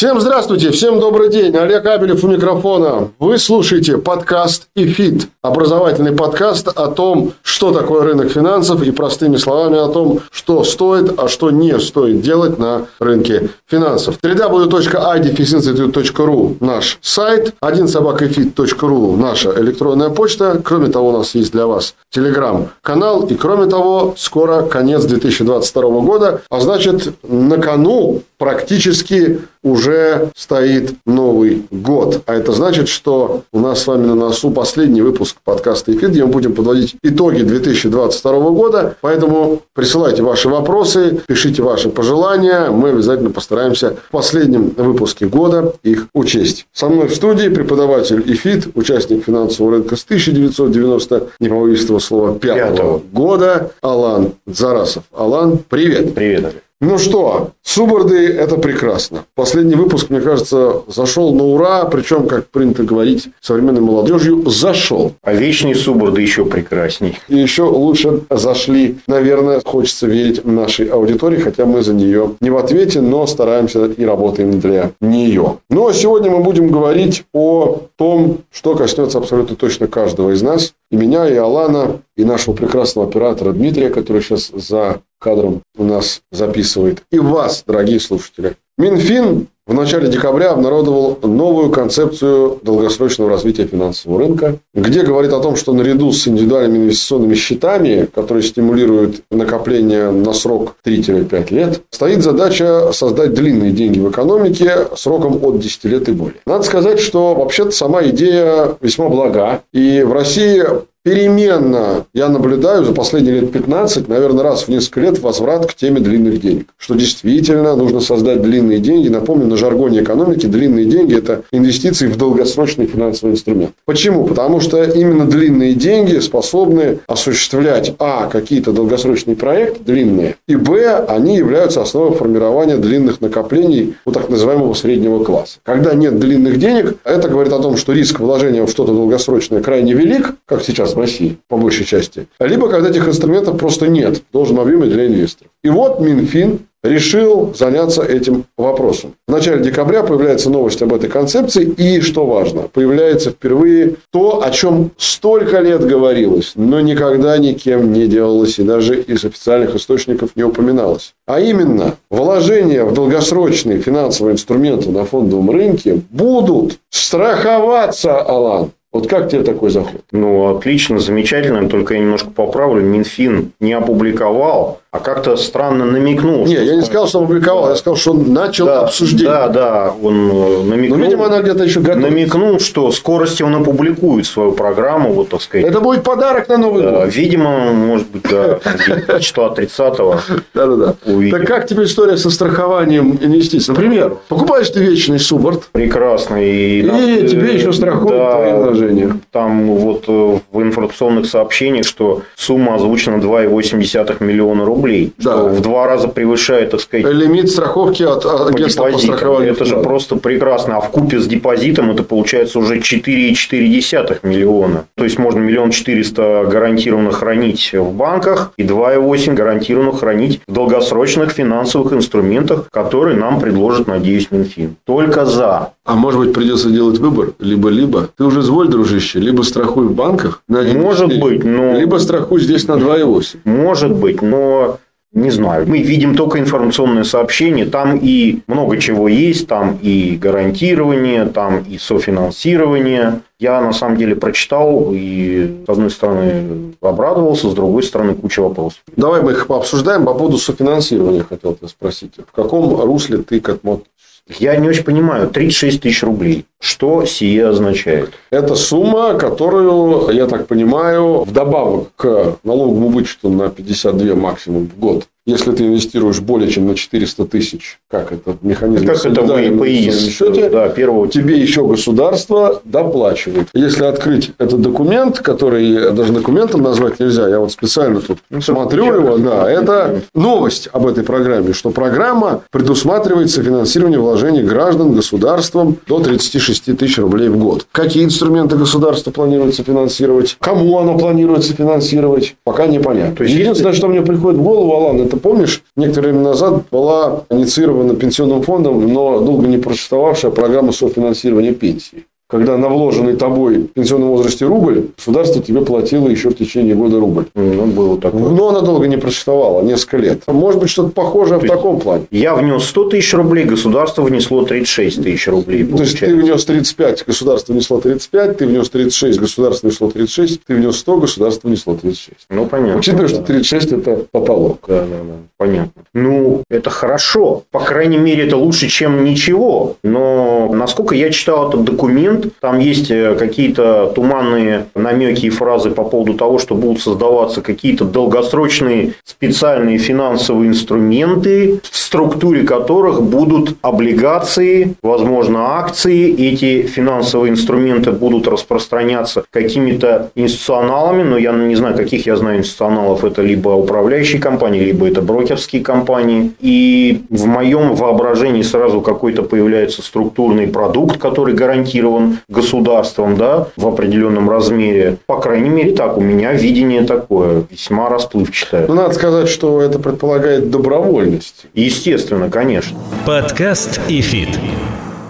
Всем здравствуйте, всем добрый день. Олег Абелев у микрофона. Вы слушаете подкаст «Эфит». Образовательный подкаст о том, что такое рынок финансов и простыми словами о том, что стоит, а что не стоит делать на рынке финансов. www.idefisинstitute.ru наш сайт, 1собакаэфит.ру наша электронная почта. Кроме того, у нас есть для вас телеграм-канал. И кроме того, скоро конец 2022 года, а значит, на кону практически уже стоит Новый год. А это значит, что у нас с вами на носу последний выпуск подкаста «Эфир», где мы будем подводить итоги 2022 года. Поэтому присылайте ваши вопросы, пишите ваши пожелания. Мы обязательно постараемся в последнем выпуске года их учесть. Со мной в студии преподаватель ИФИТ, участник финансового рынка с 1990, не этого слова, пятого года, Алан Зарасов. Алан, привет. Привет, Олег. Ну что, суборды – это прекрасно. Последний выпуск, мне кажется, зашел на ура, причем, как принято говорить современной молодежью, зашел. А вечные суборды еще прекрасней. И еще лучше зашли, наверное, хочется верить нашей аудитории, хотя мы за нее не в ответе, но стараемся и работаем для нее. Ну, а сегодня мы будем говорить о том, что коснется абсолютно точно каждого из нас. И меня, и Алана, и нашего прекрасного оператора Дмитрия, который сейчас за кадром у нас записывает. И вас, дорогие слушатели. Минфин в начале декабря обнародовал новую концепцию долгосрочного развития финансового рынка, где говорит о том, что наряду с индивидуальными инвестиционными счетами, которые стимулируют накопление на срок 3-5 лет, стоит задача создать длинные деньги в экономике сроком от 10 лет и более. Надо сказать, что вообще-то сама идея весьма блага. И в России переменно я наблюдаю за последние лет 15, наверное, раз в несколько лет возврат к теме длинных денег. Что действительно нужно создать длинные деньги. Напомню, на жаргоне экономики длинные деньги – это инвестиции в долгосрочный финансовый инструмент. Почему? Потому что именно длинные деньги способны осуществлять, а, какие-то долгосрочные проекты длинные, и, б, они являются основой формирования длинных накоплений у так называемого среднего класса. Когда нет длинных денег, это говорит о том, что риск вложения в что-то долгосрочное крайне велик, как сейчас России, по большей части. Либо когда этих инструментов просто нет в должном для инвесторов. И вот Минфин решил заняться этим вопросом. В начале декабря появляется новость об этой концепции, и, что важно, появляется впервые то, о чем столько лет говорилось, но никогда никем не делалось и даже из официальных источников не упоминалось. А именно, вложения в долгосрочные финансовые инструменты на фондовом рынке будут страховаться, Алан, вот как тебе такой заход? Ну, отлично, замечательно. Только я немножко поправлю. Минфин не опубликовал а как-то странно намекнул. Не, я не сказал, что опубликовал, я сказал, что начал да, обсуждение. Да, да, он э, намекнул. Но, видимо, она где-то еще готовится. Намекнул, что скорости он опубликует свою программу, вот так сказать. Это будет подарок на Новый да, год. Видимо, может быть, да, числа 30-го. Да-да-да. Так как тебе история со страхованием инвестиций? Например, покупаешь ты вечный суборд. Прекрасно. И, и тебе еще страхуют да, твои вложения. Там вот э, в информационных сообщениях, что сумма озвучена 2,8 миллиона рублей рублей, да. что в два раза превышает, так сказать, лимит страховки от агентства по, по страхованию. Это же просто прекрасно. А в купе с депозитом это получается уже 4,4 миллиона. То есть можно миллион четыреста гарантированно хранить в банках и 2,8 гарантированно хранить в долгосрочных финансовых инструментах, которые нам предложит, надеюсь, Минфин. Только за. А может быть, придется делать выбор? Либо-либо. Ты уже зволь, дружище, либо страхуй в банках на 1, Может быть, но... Либо страхуй здесь на 2,8. Может быть, но не знаю. Мы видим только информационные сообщения. Там и много чего есть. Там и гарантирование, там и софинансирование. Я на самом деле прочитал и, с одной стороны, обрадовался, с другой стороны, куча вопросов. Давай мы их пообсуждаем. По поводу софинансирования хотел тебя спросить. В каком русле ты к этому я не очень понимаю. 36 тысяч рублей. Что сие означает? Это сумма, которую, я так понимаю, вдобавок к налоговому вычету на 52 максимум в год если ты инвестируешь более чем на 400 тысяч, как это механизм как это в ИПИ счете, да, первого тебе еще государство доплачивает. Если открыть этот документ, который даже документом назвать нельзя, я вот специально тут ну, смотрю его, да, это новость об этой программе, что программа предусматривает софинансирование вложений граждан государством до 36 тысяч рублей в год. Какие инструменты государства планируется финансировать? Кому оно планируется финансировать? Пока непонятно. То есть, Единственное, что мне приходит в голову, Алан, это помнишь, некоторое время назад была инициирована пенсионным фондом, но долго не просуществовавшая программа софинансирования пенсии когда на вложенный тобой в пенсионном возрасте рубль, государство тебе платило еще в течение года рубль. Ну, было такое. Но она долго не просуществовала, несколько лет. Может быть, что-то похожее То в таком плане. Я внес 100 тысяч рублей, государство внесло 36 тысяч рублей. Получается. То есть, ты внес 35, государство внесло 35, ты внес 36, государство внесло 36, ты внес 100, государство внесло 36. Ну, понятно. Учитывая, да. что 36 – это потолок. Да, да, да. Понятно. Ну, это хорошо. По крайней мере, это лучше, чем ничего. Но, насколько я читал этот документ, там есть э, какие-то туманные намеки и фразы по поводу того, что будут создаваться какие-то долгосрочные специальные финансовые инструменты, в структуре которых будут облигации, возможно, акции. Эти финансовые инструменты будут распространяться какими-то институционалами, но я не знаю, каких я знаю институционалов. Это либо управляющие компании, либо это брокерские компании. И в моем воображении сразу какой-то появляется структурный продукт, который гарантирован государством государством да, в определенном размере. По крайней мере, так. У меня видение такое, весьма расплывчатое. Ну, надо сказать, что это предполагает добровольность. Естественно, конечно. Подкаст и фит.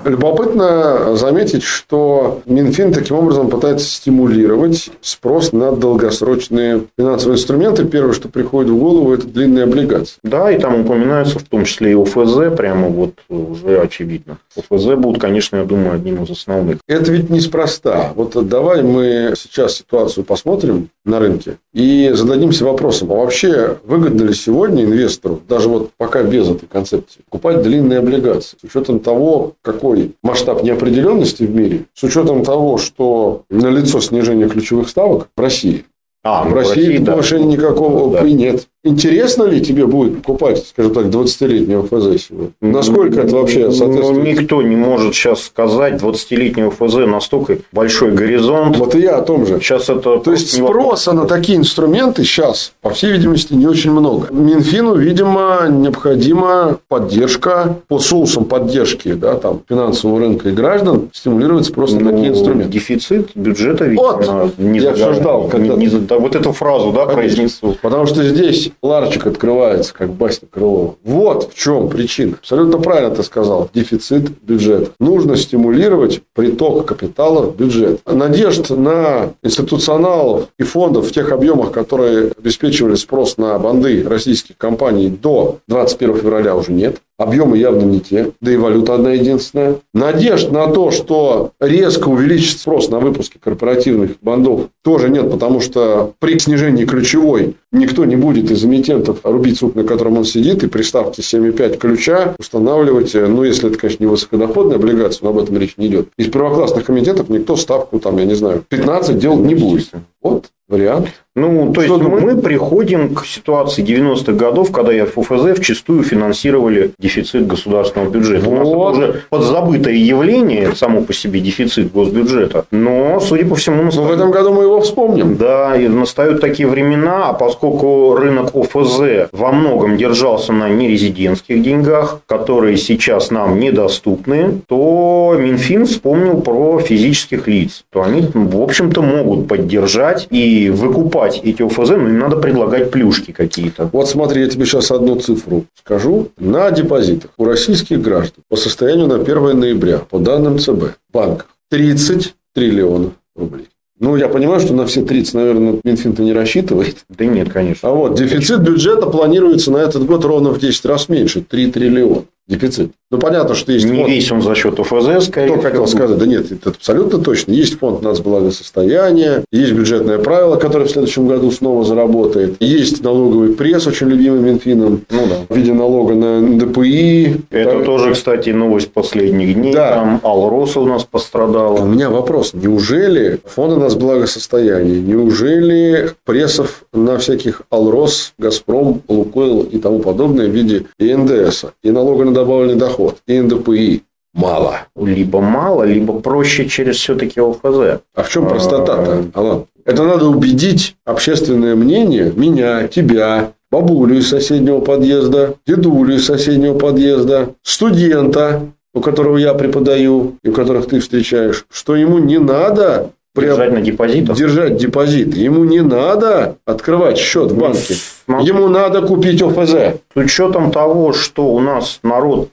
Любопытно заметить, что Минфин таким образом пытается стимулировать спрос на долгосрочные финансовые инструменты. Первое, что приходит в голову, это длинные облигации. Да, и там упоминаются в том числе и ОФЗ, прямо вот уже очевидно. ОФЗ будут, конечно, я думаю, одним из основных. Это ведь неспроста. Вот давай мы сейчас ситуацию посмотрим на рынке и зададимся вопросом, а вообще выгодно ли сегодня инвестору, даже вот пока без этой концепции, покупать длинные облигации, с учетом того, какой масштаб неопределенности в мире, с учетом того, что налицо снижение ключевых ставок в России, а, в России, России повышения да. никакого да. нет. Интересно ли тебе будет покупать, скажем так, 20-летнего ФЗ сегодня? Насколько это вообще ну, соответствует? Ну, никто не может сейчас сказать 20-летнего ФЗ настолько большой горизонт. Вот и я о том же. Сейчас это То есть, спроса на такие инструменты сейчас, по всей видимости, не очень много. Минфину, видимо, необходима поддержка по соусам поддержки да, там, финансового рынка и граждан стимулировать спрос ну, на такие инструменты. Дефицит бюджета, видимо, вот, не я ждал, когда... не, не, да, вот эту фразу да, произнесу. Потому что здесь ларчик открывается, как басня Крылова. Вот в чем причина. Абсолютно правильно ты сказал. Дефицит бюджета. Нужно стимулировать приток капитала в бюджет. Надежд на институционалов и фондов в тех объемах, которые обеспечивали спрос на банды российских компаний до 21 февраля уже нет. Объемы явно не те, да и валюта одна единственная. Надежд на то, что резко увеличится спрос на выпуски корпоративных бандов, тоже нет, потому что при снижении ключевой никто не будет из эмитентов рубить суп, на котором он сидит, и при ставке 7,5 ключа устанавливать, ну, если это, конечно, не высокодоходная облигация, но об этом речь не идет. Из первоклассных эмитентов никто ставку, там, я не знаю, 15 делать не будет. Вот вариант. Ну, то есть, мы приходим к ситуации 90-х годов, когда я ФФЗ вчастую финансировали дефицит государственного бюджета. Вот. У нас это уже подзабытое явление, само по себе дефицит госбюджета. Но, судя по всему, настают... Но в этом году мы его вспомним. Да, и настают такие времена, а поскольку рынок ОФЗ во многом держался на нерезидентских деньгах, которые сейчас нам недоступны, то Минфин вспомнил про физических лиц. То они, в общем-то, могут поддержать и выкупать эти ОФЗ, но им надо предлагать плюшки какие-то. Вот смотри, я тебе сейчас одну цифру скажу. На депозитах у российских граждан по состоянию на 1 ноября, по данным ЦБ, в банках 30 триллионов рублей. Ну, я понимаю, что на все 30, наверное, Минфин-то не рассчитывает. Да нет, конечно. А вот дефицит бюджета планируется на этот год ровно в 10 раз меньше, 3 триллиона. Дефицит. Ну, понятно, что есть Не фонд... весь он за счет ОФЗ, скорее Кто хотел сказать, да нет, это абсолютно точно. Есть фонд нацблагосостояния, есть бюджетное правило, которое в следующем году снова заработает. Есть налоговый пресс, очень любимый Минфином, Ну да. в виде налога на НДПИ. Это Так- тоже, кстати, новость последних дней. Да. Там Алроса у нас А У пострадала. меня вопрос. Неужели фонды нацблагосостояния, неужели прессов на всяких Алрос, Газпром, Лукойл и тому подобное в виде и НДС, и налога на добавленный доход, и НДПИ мало? Либо мало, либо проще через все-таки ОФЗ. А в чем простота-то, Алан? Это надо убедить общественное мнение, меня, тебя, бабулю из соседнего подъезда, дедулю из соседнего подъезда, студента, у которого я преподаю, и у которых ты встречаешь, что ему не надо приоб- Держать на депозитах. держать депозит. Ему не надо открывать счет в банке. Ну, Ему надо купить ОФЗ. С учетом того, что у нас народ,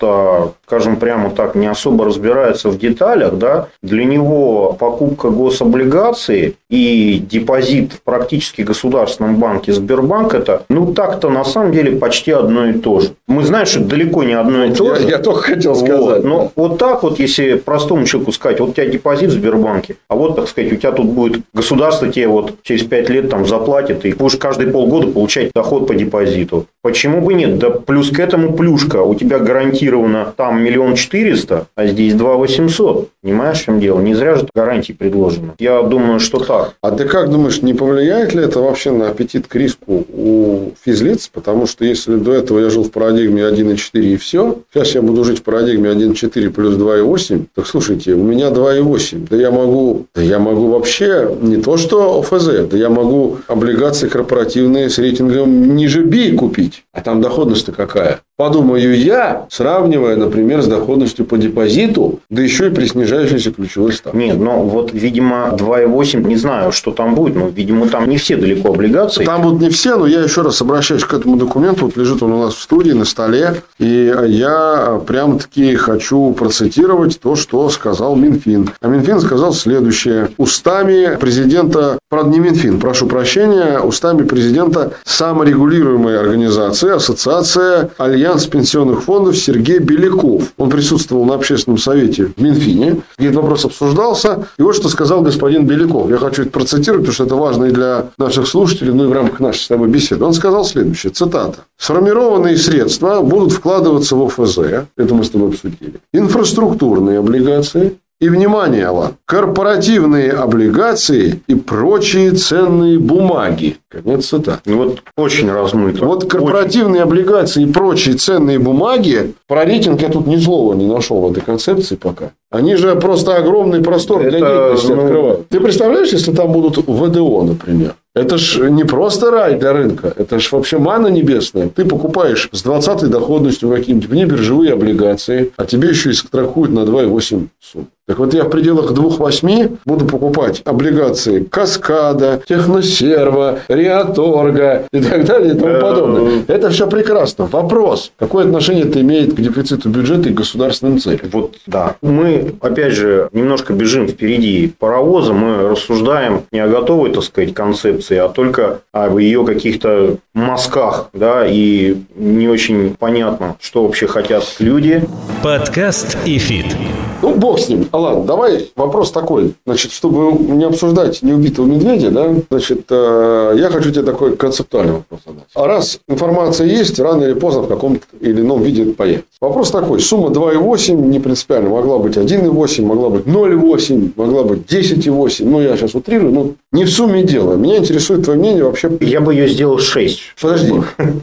скажем прямо так, не особо разбирается в деталях, да, для него покупка гособлигаций и депозит в практически государственном банке Сбербанк это, ну так-то на самом деле почти одно и то же. Мы знаем, что далеко не одно и то Я, же. я только хотел Вот. сказать. Но вот так вот, если простому человеку сказать, вот у тебя депозит в Сбербанке, а вот, так сказать, у тебя тут будет государство тебе вот через 5 лет там заплатит, и будешь каждые полгода получать доход по депозиту. Почему бы нет? Да плюс к этому плюшка. У тебя гарантировано там миллион четыреста, а здесь два восемьсот. Понимаешь, в чем дело? Не зря же гарантии предложено. Я думаю, что так. А ты как думаешь, не повлияет ли это вообще на аппетит к риску у физлиц? Потому что если до этого я жил в парадигме 1,4 и все, сейчас я буду жить в парадигме 1,4 плюс 2,8, так слушайте, у меня 2,8. Да я могу, да я могу вообще не то что ОФЗ, да я могу облигации корпоративные с рейтингом ниже B купить. А там доходность-то какая? Подумаю я, сравнивая, например, с доходностью по депозиту, да еще и при снижающейся ключевой ставке. Нет, но вот, видимо, 2,8, не знаю, что там будет, но, видимо, там не все далеко облигации. Там будут не все, но я еще раз обращаюсь к этому документу. Вот лежит он у нас в студии на столе. И я прям-таки хочу процитировать то, что сказал Минфин. А Минфин сказал следующее. Устами президента, правда не Минфин, прошу прощения, устами президента саморегулируемой организации, ассоциация Альянс пенсионных фондов Сергей Беляков. Он присутствовал на общественном совете в Минфине, где этот вопрос обсуждался. И вот что сказал господин Беляков. Я хочу это процитировать, потому что это важно и для наших слушателей, ну и в рамках нашей с тобой беседы. Он сказал следующее, цитата. Сформированные средства будут вкладываться в ОФЗ, это мы с тобой обсудили, инфраструктурные облигации, и, внимание, Алан, корпоративные облигации и прочие ценные бумаги. Конец цитаты. Ну, Вот очень размыто. Вот корпоративные облигации и прочие ценные бумаги, про рейтинг я тут ни слова не нашел в этой концепции пока. Они же просто огромный простор для Это, деятельности ну- открывают. Ты представляешь, если там будут ВДО, например? Это ж не просто рай для рынка, это ж вообще мана небесная. Ты покупаешь с 20 доходностью какие-нибудь внебиржевые облигации, а тебе еще и страхуют на 2,8 сумм. Так вот, я в пределах 2,8 буду покупать облигации Каскада, Техносерва, Риаторга и так далее и тому подобное. Это все прекрасно. Вопрос, какое отношение это имеет к дефициту бюджета и государственным целям? Вот, да. Мы, опять же, немножко бежим впереди паровоза, мы рассуждаем не о готовой, так сказать, концепции, а только об ее каких-то мазках, да, и не очень понятно, что вообще хотят люди. Подкаст и фит. Ну, бог с ним. Алан, давай вопрос такой. Значит, чтобы не обсуждать неубитого медведя, да, значит, э, я хочу тебе такой концептуальный вопрос задать. А раз информация есть, рано или поздно в каком-то или ином виде это появится. Вопрос такой. Сумма 2,8 не принципиально. Могла быть 1,8, могла быть 0,8, могла быть 10,8. Ну, я сейчас утрирую. Ну, не в сумме дело. Меня интересует твое мнение вообще Я бы ее сделал 6. Подожди,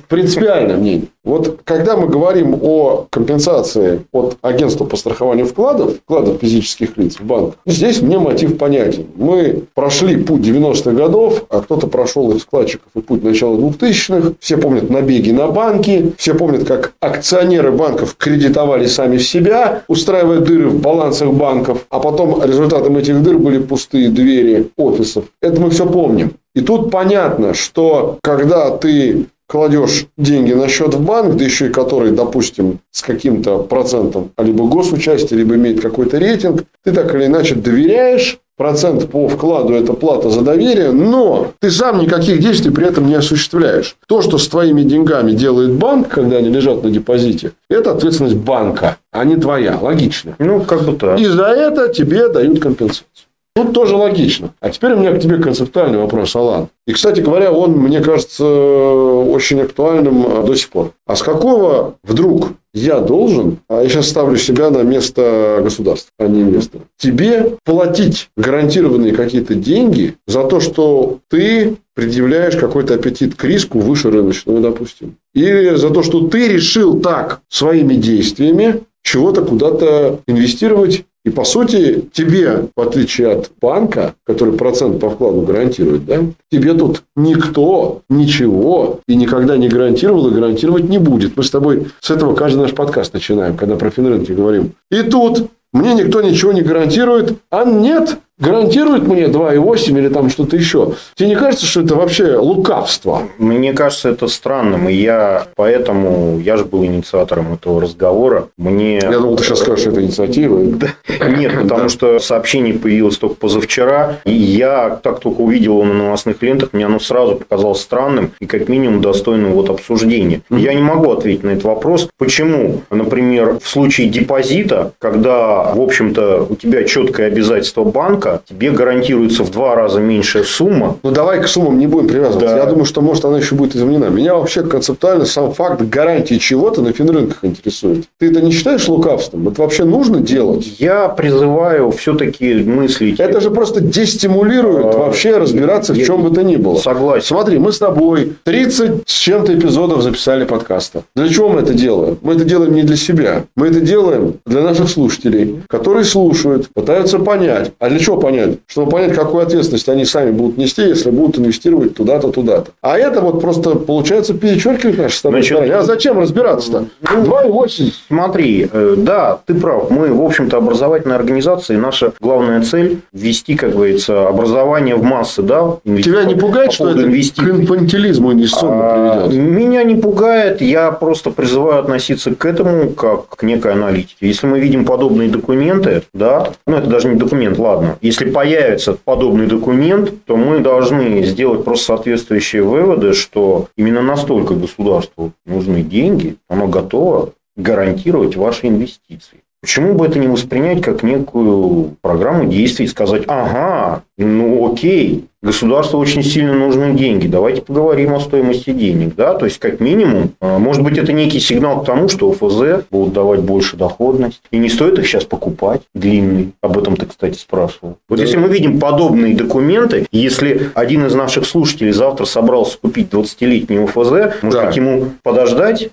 принципиальное мнение. Вот когда мы говорим о компенсации от агентства по страхованию вкладов, вкладов физических лиц в банк, здесь мне мотив понятен. Мы прошли путь 90-х годов, а кто-то прошел из вкладчиков и путь начала 2000-х. Все помнят набеги на банки, все помнят, как акционеры банков кредитовали сами себя, устраивая дыры в балансах банков, а потом результатом этих дыр были пустые двери офисов. Это мы все помним. И тут понятно, что когда ты кладешь деньги на счет в банк, да еще и который, допустим, с каким-то процентом либо госучастия, либо имеет какой-то рейтинг, ты так или иначе доверяешь процент по вкладу – это плата за доверие, но ты сам никаких действий при этом не осуществляешь. То, что с твоими деньгами делает банк, когда они лежат на депозите, это ответственность банка, а не твоя. Логично. Ну, как бы так. И за это тебе дают компенсацию. Тут тоже логично. А теперь у меня к тебе концептуальный вопрос, Алан. И, кстати говоря, он, мне кажется, очень актуальным а, до сих пор. А с какого вдруг я должен, а я сейчас ставлю себя на место государства, а не инвестора, тебе платить гарантированные какие-то деньги за то, что ты предъявляешь какой-то аппетит к риску выше рыночного, допустим. Или за то, что ты решил так своими действиями чего-то куда-то инвестировать и, по сути, тебе, в отличие от банка, который процент по вкладу гарантирует, да, тебе тут никто ничего и никогда не гарантировал и гарантировать не будет. Мы с тобой с этого каждый наш подкаст начинаем, когда про финрынки говорим. И тут мне никто ничего не гарантирует, а нет, гарантирует мне 2,8 или там что-то еще. Тебе не кажется, что это вообще лукавство? Мне кажется, это странным. И я поэтому, я же был инициатором этого разговора. Мне... Я думал, ты сейчас скажешь, что это инициатива. Нет, потому что сообщение появилось только позавчера. И я так только увидел его на новостных лентах, мне оно сразу показалось странным и как минимум достойным вот обсуждения. Я не могу ответить на этот вопрос. Почему, например, в случае депозита, когда, в общем-то, у тебя четкое обязательство банка, банка тебе гарантируется в два раза меньшая сумма. Ну, давай к суммам не будем привязываться. Да. Я думаю, что, может, она еще будет изменена. Меня вообще концептуально сам факт гарантии чего-то на финрынках интересует. Ты это не считаешь лукавством? Это вообще нужно делать? Я призываю все-таки мыслить. Это же просто дестимулирует а, вообще разбираться в чем бы то ни было. Согласен. Смотри, мы с тобой 30 с чем-то эпизодов записали подкаста. Для чего мы это делаем? Мы это делаем не для себя. Мы это делаем для наших слушателей, которые слушают, пытаются понять, а для чего что понять? Чтобы понять, какую ответственность они сами будут нести, если будут инвестировать туда-то, туда-то. А это вот просто, получается, перечеркивает наши стороны. А зачем разбираться-то? 2,8. Смотри, э, да, ты прав. Мы, в общем-то, образовательная организация, и наша главная цель – ввести, как говорится, образование в массы. Да, Тебя не пугает, по что это инвестиций. к инфантилизму инвестиционно а, приведет? Меня не пугает. Я просто призываю относиться к этому как к некой аналитике. Если мы видим подобные документы, да, ну, это даже не документ, ладно, если появится подобный документ, то мы должны сделать просто соответствующие выводы, что именно настолько государству нужны деньги, оно готово гарантировать ваши инвестиции. Почему бы это не воспринять как некую программу действий и сказать, ага, ну окей, государству очень сильно нужны деньги, давайте поговорим о стоимости денег. Да? То есть, как минимум, а, может быть, это некий сигнал к тому, что ОФЗ будут давать больше доходность. И не стоит их сейчас покупать длинный. Об этом ты, кстати, спрашивал. Вот да. если мы видим подобные документы, если один из наших слушателей завтра собрался купить 20-летний ОФЗ, может да. быть, ему подождать?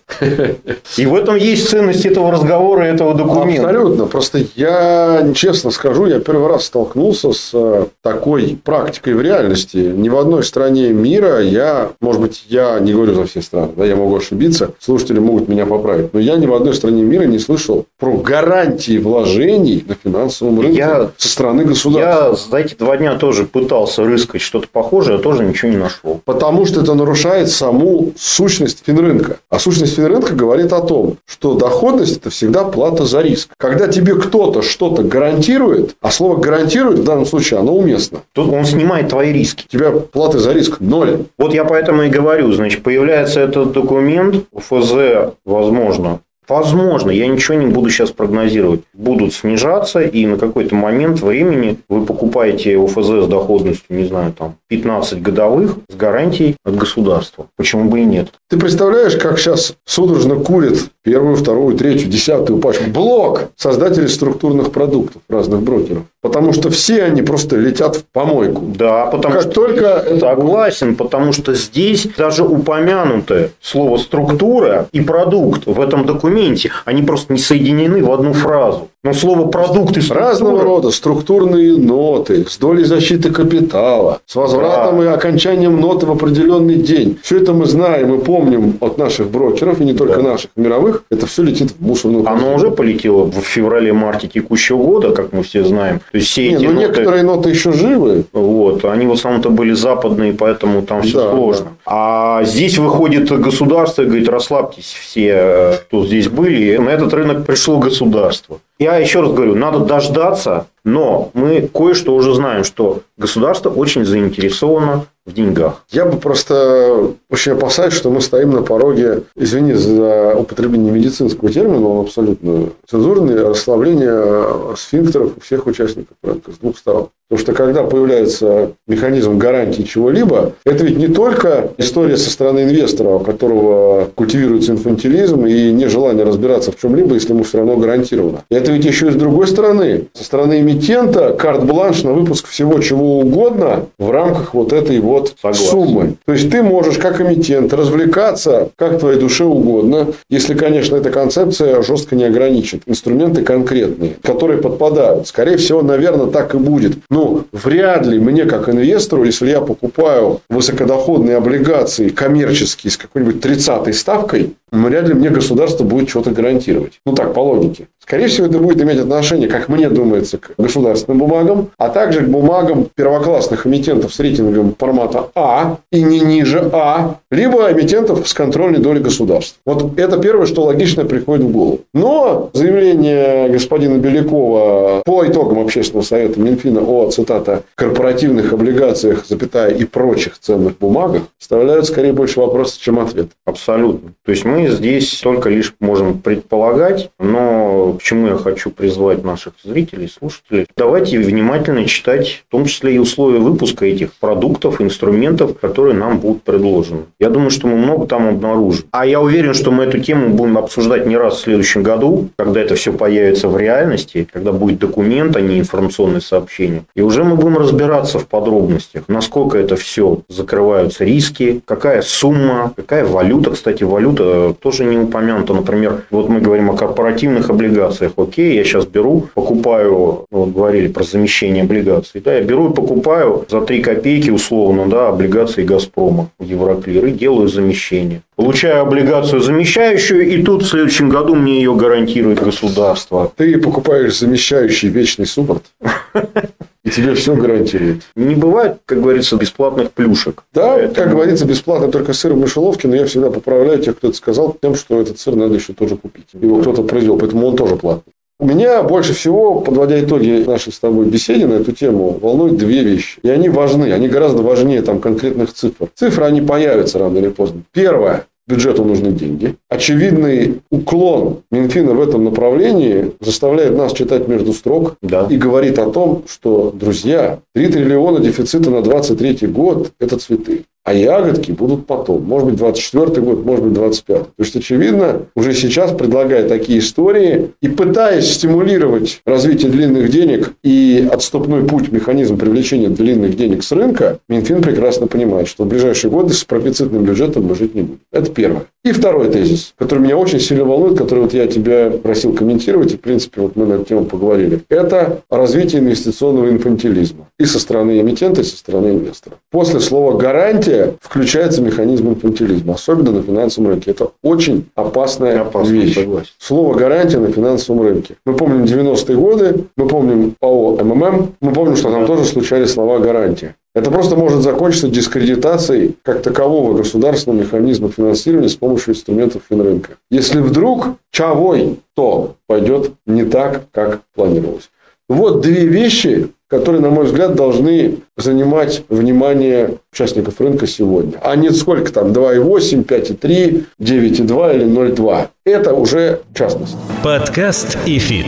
И в этом есть ценность этого разговора, этого документа. Абсолютно. Просто я, честно скажу, я первый раз столкнулся с э, такой практикой в реальности. Ни в одной стране мира я, может быть, я не говорю за все страны, да, я могу ошибиться, слушатели могут меня поправить, но я ни в одной стране мира не слышал про гарантии вложений на финансовом рынке я, со стороны государства. Я за эти два дня тоже пытался рыскать что-то похожее, а тоже ничего не нашел. Потому что это нарушает саму сущность финрынка. А сущность финрынка говорит о том, что доходность – это всегда плата за риск. Когда тебе кто-то что-то гарантирует, а слово гарантирует в данном случае, оно уместно. Тут он снимает твои риски. У тебя платы за риск ноль. Вот я поэтому и говорю, значит, появляется этот документ, ФЗ, возможно, Возможно, я ничего не буду сейчас прогнозировать. Будут снижаться, и на какой-то момент времени вы покупаете ОФЗ с доходностью, не знаю, там 15 годовых с гарантией от государства. Почему бы и нет? Ты представляешь, как сейчас судорожно курит первую, вторую, третью, десятую пачку блок создателей структурных продуктов разных брокеров. Потому что все они просто летят в помойку. Да, потому как что только согласен, потому что здесь даже упомянутое слово структура и продукт в этом документе, они просто не соединены в одну фразу. Но слово продукт и структура... Разного рода структурные ноты с долей защиты капитала, с возвратом да. и окончанием ноты в определенный день. Все это мы знаем и помним от наших брокеров, и не только да. наших, мировых. Это все летит в мусорную корзину. Оно уже полетело в феврале-марте текущего года, как мы все знаем. То есть, все не, эти но ноты... некоторые ноты еще живы. Вот. Они в основном-то были западные, поэтому там все да, сложно. Да. А здесь выходит государство и говорит, расслабьтесь все, кто здесь были. На этот рынок пришло государство. Я еще раз говорю, надо дождаться, но мы кое-что уже знаем, что государство очень заинтересовано в деньгах. Я бы просто очень опасаюсь, что мы стоим на пороге, извини за употребление медицинского термина, он абсолютно цензурный, расслабление сфинктеров у всех участников рынка с двух сторон. Потому что когда появляется механизм гарантии чего-либо, это ведь не только история со стороны инвестора, у которого культивируется инфантилизм и нежелание разбираться в чем-либо, если ему все равно гарантировано. Это ведь еще и с другой стороны. Со стороны эмитента карт-бланш на выпуск всего чего угодно в рамках вот этой вот Согласен. суммы. То есть ты можешь как эмитент развлекаться как твоей душе угодно, если, конечно, эта концепция жестко не ограничит. Инструменты конкретные, которые подпадают. Скорее всего, наверное, так и будет. Но ну, вряд ли мне, как инвестору, если я покупаю высокодоходные облигации коммерческие с какой-нибудь 30 ставкой, вряд ли мне государство будет что-то гарантировать. Ну, так, по логике. Скорее всего, это будет иметь отношение, как мне думается, к государственным бумагам, а также к бумагам первоклассных эмитентов с рейтингом формата А и не ниже А, либо эмитентов с контрольной долей государств. Вот это первое, что логично приходит в голову. Но заявление господина Белякова по итогам общественного совета Минфина о, цитата, корпоративных облигациях, запятая, и прочих ценных бумагах, оставляют скорее больше вопросов, чем ответ. Абсолютно. То есть, мы здесь только лишь можем предполагать, но к чему я хочу призвать наших зрителей, слушателей, давайте внимательно читать, в том числе и условия выпуска этих продуктов, инструментов, которые нам будут предложены. Я думаю, что мы много там обнаружим. А я уверен, что мы эту тему будем обсуждать не раз в следующем году, когда это все появится в реальности, когда будет документ, а не информационное сообщение. И уже мы будем разбираться в подробностях, насколько это все закрываются риски, какая сумма, какая валюта. Кстати, валюта тоже не упомянута. Например, вот мы говорим о корпоративных облигациях. Окей, я сейчас беру, покупаю, ну, вот говорили про замещение облигаций. Да, я беру и покупаю за 3 копейки условно да, облигации Газпрома в Евроклир и делаю замещение. Получаю облигацию замещающую, и тут в следующем году мне ее гарантирует государство. Ты покупаешь замещающий вечный суппорт? И тебе все гарантирует. Не бывает, как говорится, бесплатных плюшек. Да, Поэтому... как говорится, бесплатно только сыр в мышеловке, но я всегда поправляю тех, кто это сказал, тем, что этот сыр надо еще тоже купить. Его кто-то произвел, поэтому он тоже платный. У меня больше всего, подводя итоги нашей с тобой беседы на эту тему, волнуют две вещи. И они важны. Они гораздо важнее там, конкретных цифр. Цифры, они появятся рано или поздно. Первое бюджету нужны деньги. Очевидный уклон Минфина в этом направлении заставляет нас читать между строк да. и говорит о том, что, друзья, 3 триллиона дефицита на 23 год – это цветы. А ягодки будут потом. Может быть, 24 год, может быть, 25 То есть, очевидно, уже сейчас, предлагая такие истории и пытаясь стимулировать развитие длинных денег и отступной путь, механизм привлечения длинных денег с рынка, Минфин прекрасно понимает, что в ближайшие годы с профицитным бюджетом мы жить не будем. Это первое. И второй тезис, который меня очень сильно волнует, который вот я тебя просил комментировать, и, в принципе, вот мы на эту тему поговорили. Это развитие инвестиционного инфантилизма. И со стороны эмитента, и со стороны инвестора. После слова «гарантия» включается механизм инфантилизма, особенно на финансовом рынке. Это очень опасная Опасно, вещь. Согласен. Слово «гарантия» на финансовом рынке. Мы помним 90-е годы, мы помним ПАО МММ, мы помним, что там тоже случались слова «гарантия». Это просто может закончиться дискредитацией как такового государственного механизма финансирования с помощью инструментов финрынка. Если вдруг чавой, то пойдет не так, как планировалось. Вот две вещи, которые, на мой взгляд, должны занимать внимание участников рынка сегодня. А не сколько там, 2,8, 5,3, 9,2 или 0,2. Это уже частность. Подкаст ИФИТ.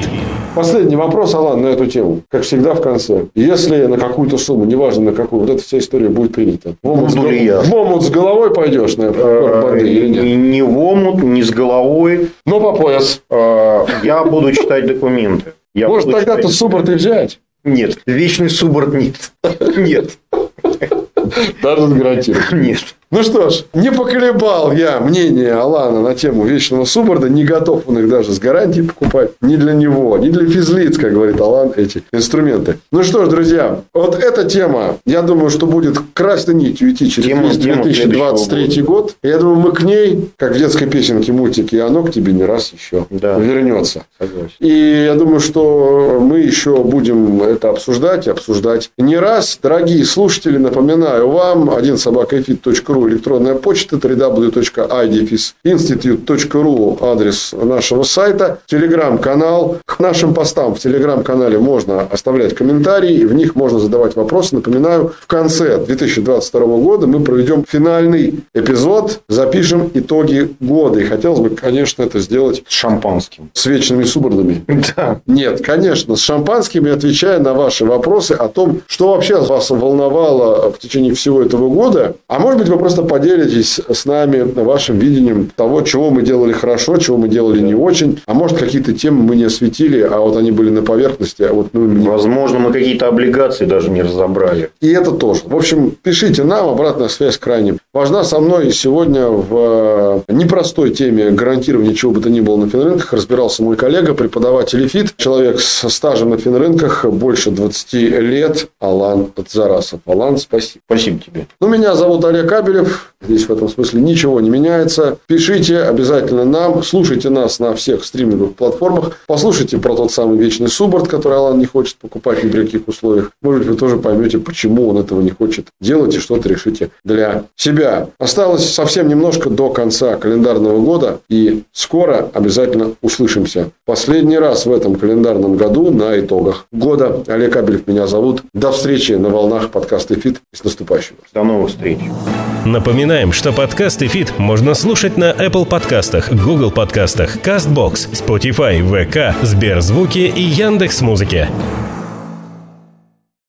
Последний вопрос, Алан, на эту тему. Как всегда в конце. Если на какую-то сумму, неважно на какую, вот эта вся история будет принята. В омут, с, гол... в омут с головой пойдешь на боды или нет? Не в омут, не с головой. Но по пояс. А, я буду читать документы. Я Может, тогда ты support и взять? Нет. Вечный суппорт нет. Нет. Даже гарантирую. Нет. Ну что ж, не поколебал я мнение Алана на тему вечного субборда, не готов он их даже с гарантией покупать. Ни для него, ни для физлиц, как говорит Алан, эти инструменты. Ну что ж, друзья, вот эта тема, я думаю, что будет красной нитью идти через тема, весь 2023 год. Я думаю, мы к ней, как в детской песенке, мультике, и оно к тебе не раз еще да. вернется. Согласен. И я думаю, что мы еще будем это обсуждать и обсуждать не раз. Дорогие слушатели, напоминаю вам, один собакаэфит.ру .ру электронная почта, www.idefis.institute.ru адрес нашего сайта, телеграм-канал. К нашим постам в телеграм-канале можно оставлять комментарии, в них можно задавать вопросы. Напоминаю, в конце 2022 года мы проведем финальный эпизод, запишем итоги года. И хотелось бы, конечно, это сделать с шампанским. С вечными субордами. Да. Нет, конечно, с шампанским и отвечая на ваши вопросы о том, что вообще вас волновало в течение всего этого года. А может быть, вы просто поделитесь с нами вашим видением того, чего мы делали хорошо, чего мы делали не очень. А может, какие-то темы мы не осветили, а вот они были на поверхности. А вот мы... Возможно, мы какие-то облигации даже не разобрали. И это тоже. В общем, пишите нам, обратная связь крайне важна. Со мной сегодня в э, непростой теме гарантирования чего бы то ни было на финрынках разбирался мой коллега, преподаватель ИФИТ, человек со стажем на финрынках больше 20 лет, Алан Подзарасов. Алан, спасибо. Спасибо тебе. Ну, меня зовут Олег Кабелев. Здесь в этом смысле ничего не меняется. Пишите обязательно нам, слушайте нас на всех стриминговых платформах, послушайте про тот самый вечный суборд, который Алан не хочет покупать ни при каких условиях. Может быть, вы тоже поймете, почему он этого не хочет делать и что-то решите для себя. Осталось совсем немножко до конца календарного года, и скоро обязательно услышимся. Последний раз в этом календарном году на итогах года. Олег Кабелев меня зовут. До встречи на волнах подкаста «Фит» и с наступающим. До новых встреч. Напоминаем, что подкасты «Фит» можно слушать на Apple подкастах, Google подкастах, CastBox, Spotify, VK, Сберзвуки и Яндекс.Музыке.